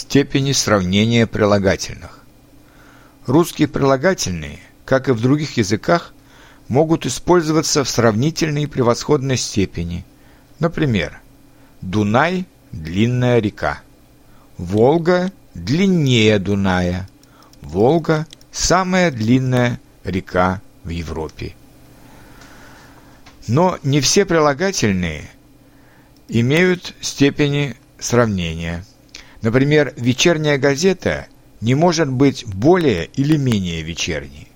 Степени сравнения прилагательных. Русские прилагательные, как и в других языках, могут использоваться в сравнительной и превосходной степени. Например, Дунай – длинная река. Волга – длиннее Дуная. Волга – самая длинная река в Европе. Но не все прилагательные имеют степени сравнения. Например, вечерняя газета не может быть более или менее вечерней.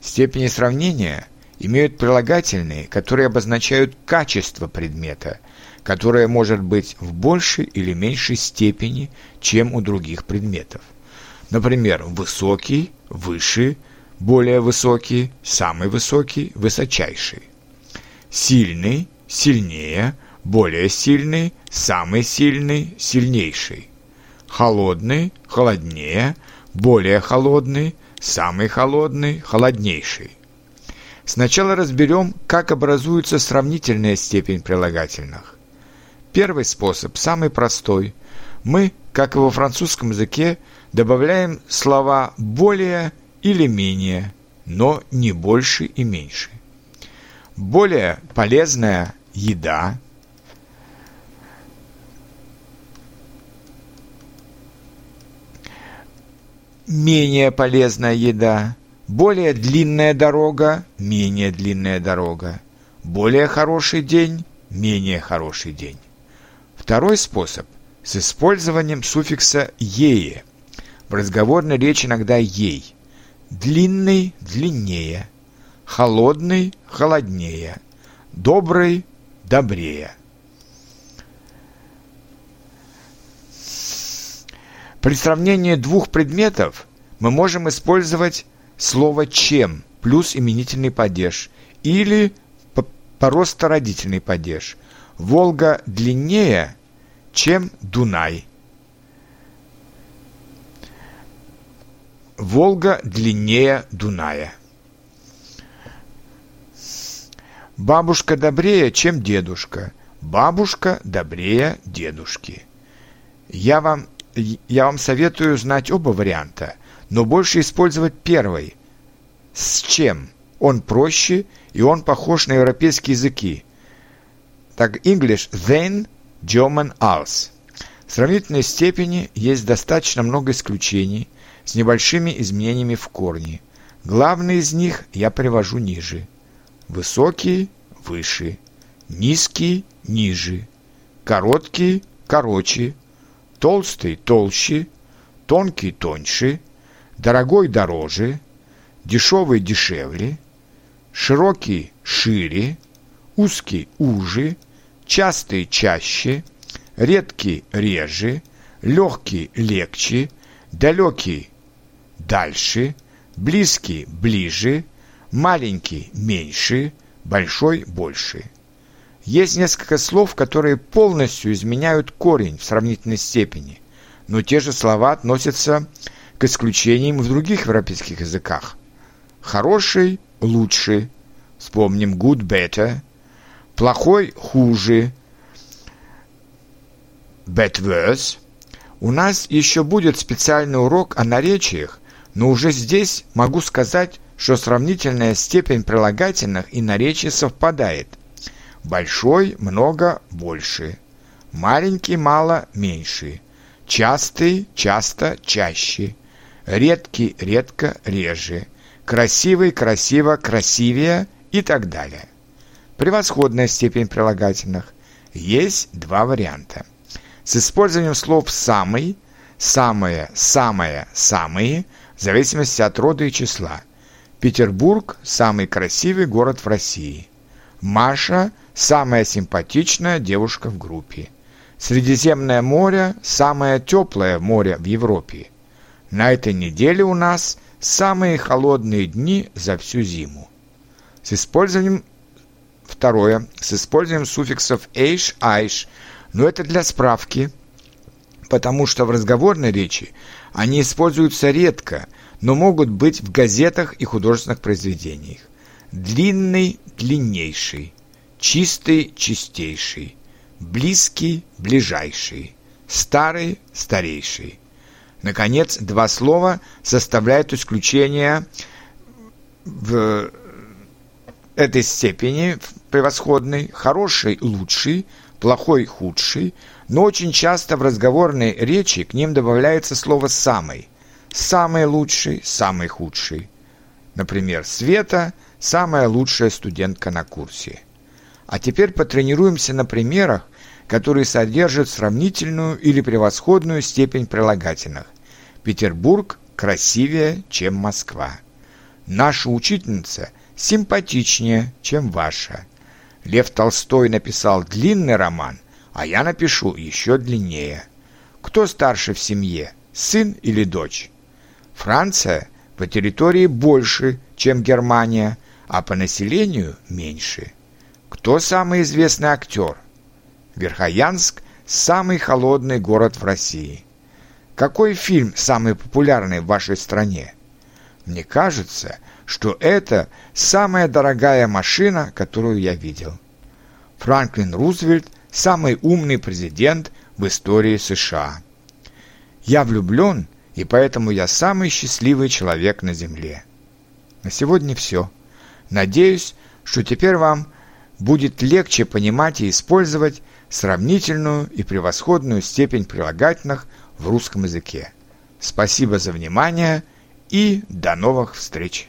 Степени сравнения имеют прилагательные, которые обозначают качество предмета, которое может быть в большей или меньшей степени, чем у других предметов. Например, высокий, выше, более высокий, самый высокий, высочайший. Сильный, сильнее, более сильный, самый сильный, сильнейший. Холодный, холоднее, более холодный, самый холодный, холоднейший. Сначала разберем, как образуется сравнительная степень прилагательных. Первый способ, самый простой. Мы, как и во французском языке, добавляем слова «более» или «менее», но не больше и меньше. Более полезная еда, менее полезная еда, более длинная дорога, менее длинная дорога, более хороший день, менее хороший день. Второй способ – с использованием суффикса «ее». В разговорной речи иногда «ей». Длинный – длиннее, холодный – холоднее, добрый – добрее. При сравнении двух предметов мы можем использовать слово «чем» плюс именительный падеж или поростородительный падеж. Волга длиннее, чем Дунай. Волга длиннее Дуная. Бабушка добрее, чем дедушка. Бабушка добрее дедушки. Я вам я вам советую знать оба варианта, но больше использовать первый. С чем? Он проще, и он похож на европейские языки. Так, English then, German als. В сравнительной степени есть достаточно много исключений с небольшими изменениями в корне. Главные из них я привожу ниже. Высокий – выше, низкий – ниже, короткий – короче, толстый толще, тонкий тоньше, дорогой дороже, дешевый дешевле, широкий шире, узкий уже, частый чаще, редкий реже, легкий легче, далекий дальше, близкий ближе, маленький меньше, большой больше. Есть несколько слов, которые полностью изменяют корень в сравнительной степени, но те же слова относятся к исключениям в других европейских языках. Хороший – лучше, вспомним good – better, плохой – хуже, bad – worse. У нас еще будет специальный урок о наречиях, но уже здесь могу сказать, что сравнительная степень прилагательных и наречий совпадает – Большой – много, больше. Маленький – мало, меньше. Частый – часто, чаще. Редкий – редко, реже. Красивый – красиво, красивее и так далее. Превосходная степень прилагательных. Есть два варианта. С использованием слов «самый», «самое», «самое», «самые» в зависимости от рода и числа. Петербург – самый красивый город в России. Маша – самая симпатичная девушка в группе. Средиземное море – самое теплое море в Европе. На этой неделе у нас самые холодные дни за всю зиму. С использованием второе, с использованием суффиксов «эйш», «айш», но это для справки, потому что в разговорной речи они используются редко, но могут быть в газетах и художественных произведениях. Длинный – длиннейший, чистый – чистейший, близкий – ближайший, старый – старейший, Наконец, два слова составляют исключение в этой степени превосходный, хороший – лучший, плохой – худший, но очень часто в разговорной речи к ним добавляется слово «самый». Самый лучший, самый худший. Например, Света – самая лучшая студентка на курсе. А теперь потренируемся на примерах, которые содержат сравнительную или превосходную степень прилагательных. Петербург красивее, чем Москва. Наша учительница симпатичнее, чем ваша. Лев Толстой написал длинный роман, а я напишу еще длиннее. Кто старше в семье, сын или дочь? Франция по территории больше, чем Германия, а по населению меньше. Кто самый известный актер? Верхоянск – самый холодный город в России. Какой фильм самый популярный в вашей стране? Мне кажется, что это самая дорогая машина, которую я видел. Франклин Рузвельт – самый умный президент в истории США. Я влюблен, и поэтому я самый счастливый человек на Земле. На сегодня все. Надеюсь, что теперь вам будет легче понимать и использовать сравнительную и превосходную степень прилагательных в русском языке. Спасибо за внимание и до новых встреч!